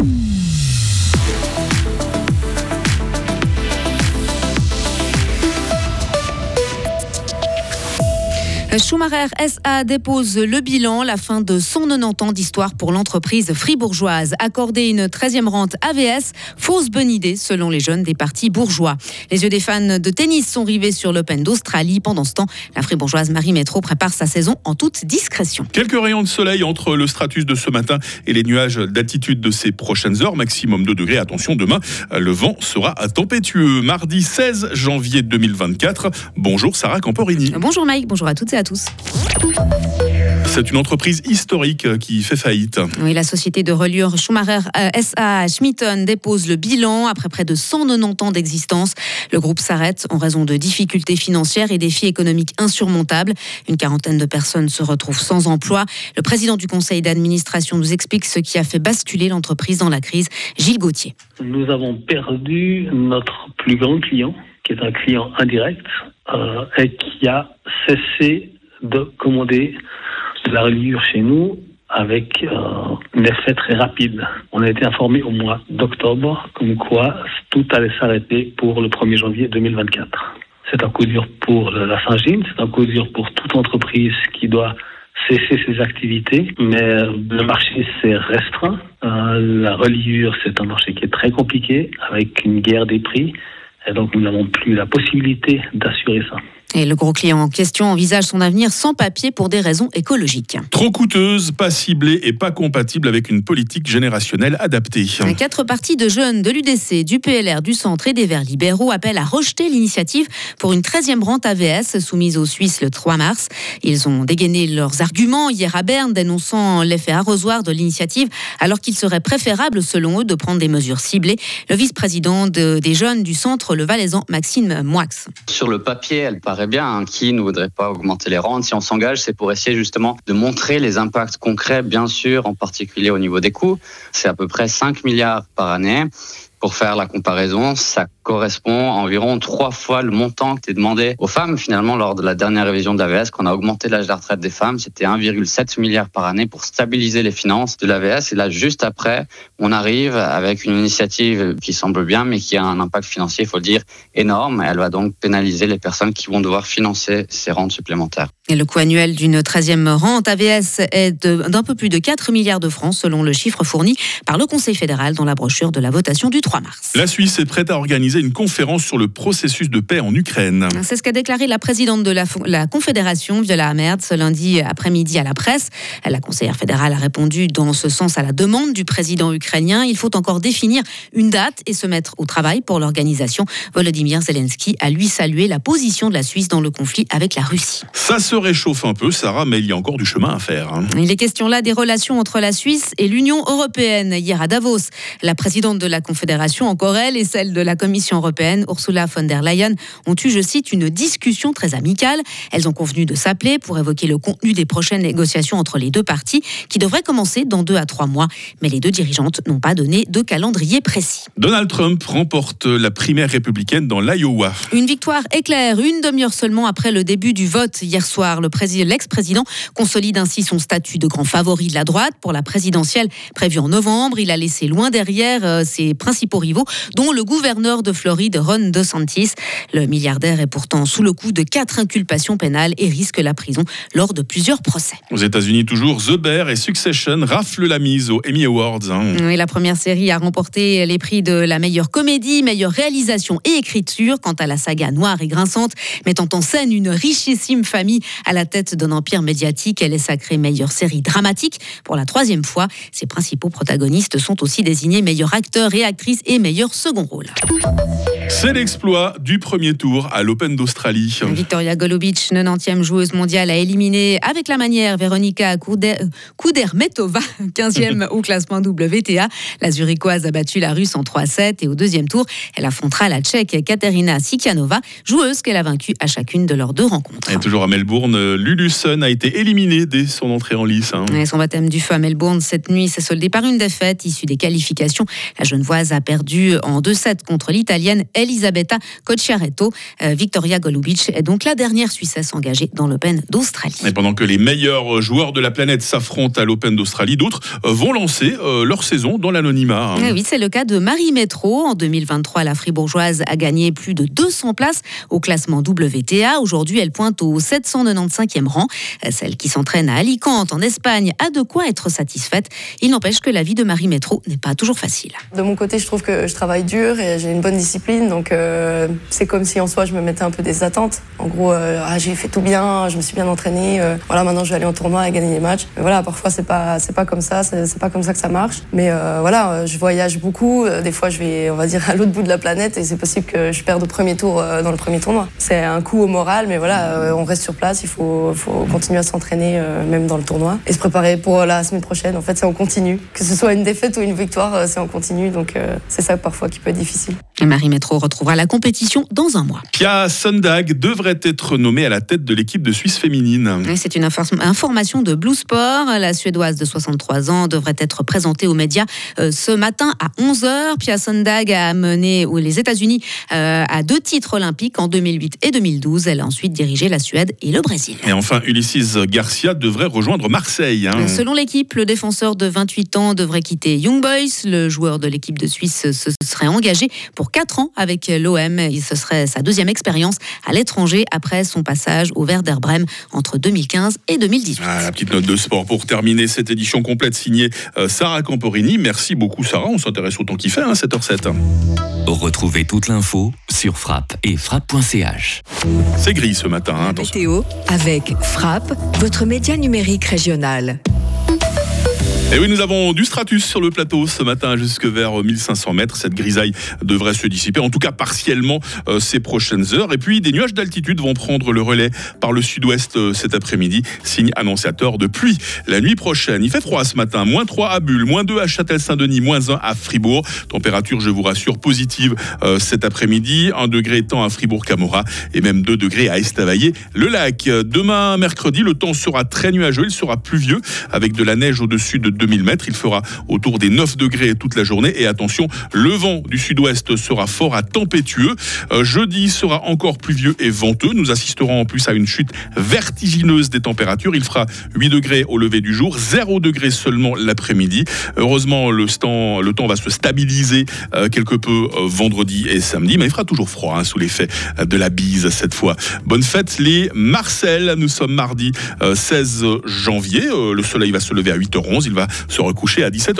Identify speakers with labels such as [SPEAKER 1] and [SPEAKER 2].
[SPEAKER 1] Mm-hmm. Schumacher SA dépose le bilan, la fin de 190 ans d'histoire pour l'entreprise fribourgeoise. Accorder une 13e rente AVS, fausse bonne idée selon les jeunes des partis bourgeois. Les yeux des fans de tennis sont rivés sur l'Open d'Australie. Pendant ce temps, la fribourgeoise Marie Métro prépare sa saison en toute discrétion.
[SPEAKER 2] Quelques rayons de soleil entre le stratus de ce matin et les nuages d'altitude de ces prochaines heures, maximum 2 degrés. Attention, demain, le vent sera tempétueux. Mardi 16 janvier 2024. Bonjour Sarah Camporini.
[SPEAKER 1] Bonjour Mike, bonjour à toutes et à tous.
[SPEAKER 2] C'est une entreprise historique qui fait faillite.
[SPEAKER 1] Oui, la société de reliure Schumacher euh, SA Schmitten dépose le bilan après près de 190 ans d'existence. Le groupe s'arrête en raison de difficultés financières et défis économiques insurmontables. Une quarantaine de personnes se retrouvent sans emploi. Le président du conseil d'administration nous explique ce qui a fait basculer l'entreprise dans la crise. Gilles Gauthier.
[SPEAKER 3] Nous avons perdu notre plus grand client, qui est un client indirect, euh, et qui a cessé de commander de la reliure chez nous avec euh, un effet très rapide. On a été informé au mois d'octobre comme quoi tout allait s'arrêter pour le 1er janvier 2024. C'est un coup dur pour la Saint-Gilles, c'est un coup dur pour toute entreprise qui doit cesser ses activités, mais le marché s'est restreint. Euh, la reliure, c'est un marché qui est très compliqué, avec une guerre des prix, et donc nous n'avons plus la possibilité d'assurer ça.
[SPEAKER 1] Et le gros client en question envisage son avenir sans papier pour des raisons écologiques.
[SPEAKER 2] Trop coûteuse, pas ciblée et pas compatible avec une politique générationnelle adaptée.
[SPEAKER 1] Quatre partis de jeunes de l'UDC, du PLR, du Centre et des Verts libéraux appellent à rejeter l'initiative pour une 13e rente AVS soumise aux Suisses le 3 mars. Ils ont dégainé leurs arguments hier à Berne, dénonçant l'effet arrosoir de l'initiative, alors qu'il serait préférable, selon eux, de prendre des mesures ciblées. Le vice-président des jeunes du Centre, le Valaisan, Maxime Moix.
[SPEAKER 4] Sur le papier, elle paraît bien. Hein. Qui ne voudrait pas augmenter les rentes? Si on s'engage, c'est pour essayer justement de montrer les impacts concrets, bien sûr, en particulier au niveau des coûts. C'est à peu près 5 milliards par année. Pour faire la comparaison, ça correspond à environ trois fois le montant qui est demandé aux femmes finalement lors de la dernière révision de l'AVS, qu'on a augmenté l'âge de retraite des femmes. C'était 1,7 milliard par année pour stabiliser les finances de l'AVS. Et là, juste après, on arrive avec une initiative qui semble bien, mais qui a un impact financier, il faut le dire, énorme. Elle va donc pénaliser les personnes qui vont devoir financer ces rentes supplémentaires.
[SPEAKER 1] Et le coût annuel d'une 13e rente AVS est d'un peu plus de 4 milliards de francs, selon le chiffre fourni par le Conseil fédéral dans la brochure de la votation du 3 mars.
[SPEAKER 2] La Suisse est prête à organiser une conférence sur le processus de paix en Ukraine.
[SPEAKER 1] C'est ce qu'a déclaré la présidente de la, la Confédération, Viola Amert, ce lundi après-midi à la presse. La conseillère fédérale a répondu dans ce sens à la demande du président ukrainien. Il faut encore définir une date et se mettre au travail pour l'organisation. Volodymyr Zelensky a lui salué la position de la Suisse dans le conflit avec la Russie.
[SPEAKER 2] Ça se réchauffe un peu, Sarah, mais il y a encore du chemin à faire. Hein.
[SPEAKER 1] Il est question là des relations entre la Suisse et l'Union européenne. Hier à Davos, la présidente de la Confédération, encore elle, et celle de la Commission européenne, Ursula von der Leyen, ont eu, je cite, une discussion très amicale. Elles ont convenu de s'appeler pour évoquer le contenu des prochaines négociations entre les deux parties, qui devraient commencer dans deux à trois mois. Mais les deux dirigeantes n'ont pas donné de calendrier précis.
[SPEAKER 2] Donald Trump remporte la primaire républicaine dans l'Iowa.
[SPEAKER 1] Une victoire éclair, une demi-heure seulement après le début du vote hier soir. L'ex-président consolide ainsi son statut de grand favori de la droite pour la présidentielle prévue en novembre. Il a laissé loin derrière euh, ses principaux rivaux, dont le gouverneur de Floride, Ron DeSantis. Le milliardaire est pourtant sous le coup de quatre inculpations pénales et risque la prison lors de plusieurs procès.
[SPEAKER 2] Aux États-Unis, toujours The Bear et Succession raflent la mise aux Emmy Awards.
[SPEAKER 1] Hein. la première série a remporté les prix de la meilleure comédie, meilleure réalisation et écriture. Quant à la saga noire et grinçante, mettant en scène une richissime famille à la tête d'un empire médiatique, elle est sacrée meilleure série dramatique pour la troisième fois. Ses principaux protagonistes sont aussi désignés meilleurs acteurs et actrices et meilleurs second rôle. Podcast.
[SPEAKER 2] C'est l'exploit du premier tour à l'Open d'Australie.
[SPEAKER 1] Victoria Golubic, 90e joueuse mondiale, a éliminé avec la manière Veronika Kudermetova, 15e au classement WTA. La Zurichoise a battu la Russe en 3-7 et au deuxième tour, elle affrontera la Tchèque Katerina Sikianova, joueuse qu'elle a vaincue à chacune de leurs deux rencontres.
[SPEAKER 2] Et toujours à Melbourne, Lulu Sun a été éliminée dès son entrée en lice. Hein.
[SPEAKER 1] son baptême du feu à Melbourne cette nuit s'est soldé par une défaite issue des qualifications. La Genevoise a perdu en 2-7 contre l'Italienne Elisabetta Cocciaretto. Victoria Golubic est donc la dernière Suissesse engagée dans l'Open d'Australie.
[SPEAKER 2] Et pendant que les meilleurs joueurs de la planète s'affrontent à l'Open d'Australie, d'autres vont lancer leur saison dans l'anonymat.
[SPEAKER 1] Hein. Eh oui, c'est le cas de Marie Métro. En 2023, la fribourgeoise a gagné plus de 200 places au classement WTA. Aujourd'hui, elle pointe au 795e rang. Celle qui s'entraîne à Alicante, en Espagne, a de quoi être satisfaite. Il n'empêche que la vie de Marie Métro n'est pas toujours facile.
[SPEAKER 5] De mon côté, je trouve que je travaille dur et j'ai une bonne discipline. Donc, euh, c'est comme si en soi, je me mettais un peu des attentes. En gros, euh, ah, j'ai fait tout bien, je me suis bien entraîné. Euh, voilà, maintenant, je vais aller en tournoi et gagner les matchs. Mais voilà, parfois, c'est pas, c'est pas comme ça. C'est pas comme ça que ça marche. Mais voilà, je voyage beaucoup. Des fois, je vais, on va dire, à l'autre bout de la planète et c'est possible que je perde au premier tour dans le premier tournoi. C'est un coup au moral, mais voilà, on reste sur place. Il faut, faut continuer à s'entraîner, même dans le tournoi, et se préparer pour la semaine prochaine. En fait, c'est en continu. Que ce soit une défaite ou une victoire, c'est en continu. Donc, c'est ça parfois qui peut être difficile.
[SPEAKER 1] Marie Métro retrouvera la compétition dans un mois.
[SPEAKER 2] Pia Sundag devrait être nommée à la tête de l'équipe de Suisse féminine.
[SPEAKER 1] C'est une information de Blue Sport. La Suédoise de 63 ans devrait être présentée aux médias euh, ce matin à 11h. Pia Sundag a mené les États-Unis euh, à deux titres olympiques en 2008 et 2012. Elle a ensuite dirigé la Suède et le Brésil.
[SPEAKER 2] Et enfin, Ulysses Garcia devrait rejoindre Marseille. Hein.
[SPEAKER 1] Selon l'équipe, le défenseur de 28 ans devrait quitter Young Boys. Le joueur de l'équipe de Suisse se serait engagé pour 4 ans avec l'OM. Ce serait sa deuxième expérience à l'étranger après son passage au Werder Brême entre 2015 et 2018.
[SPEAKER 2] Ah, la petite note de sport pour terminer cette édition complète signée euh, Sarah Camporini. Merci beaucoup Sarah, on s'intéresse autant qu'il fait, hein, 7h07.
[SPEAKER 6] Retrouvez toute l'info sur frappe et frappe.ch.
[SPEAKER 2] C'est gris ce matin. Hein,
[SPEAKER 7] Météo avec Frappe, votre média numérique régional.
[SPEAKER 2] Et oui, nous avons du stratus sur le plateau ce matin jusque vers 1500 mètres. Cette grisaille devrait se dissiper, en tout cas partiellement euh, ces prochaines heures. Et puis des nuages d'altitude vont prendre le relais par le sud-ouest euh, cet après-midi, signe annonciateur de pluie. La nuit prochaine, il fait froid ce matin, moins 3 à Bulle, moins 2 à Châtel-Saint-Denis, moins 1 à Fribourg. Température, je vous rassure, positive euh, cet après-midi. 1 degré temps à Fribourg-Camora et même 2 degrés à Estavayer. Le lac, demain mercredi, le temps sera très nuageux, il sera pluvieux avec de la neige au-dessus de 2000 mètres. Il fera autour des 9 degrés toute la journée. Et attention, le vent du sud-ouest sera fort à tempétueux. Euh, jeudi sera encore pluvieux et venteux. Nous assisterons en plus à une chute vertigineuse des températures. Il fera 8 degrés au lever du jour, 0 degrés seulement l'après-midi. Heureusement, le temps, le temps va se stabiliser euh, quelque peu euh, vendredi et samedi, mais il fera toujours froid hein, sous l'effet de la bise cette fois. Bonne fête les Marcel. Nous sommes mardi 16 janvier. le soleil va se lever à 8h11. Il va se recoucher à 17h.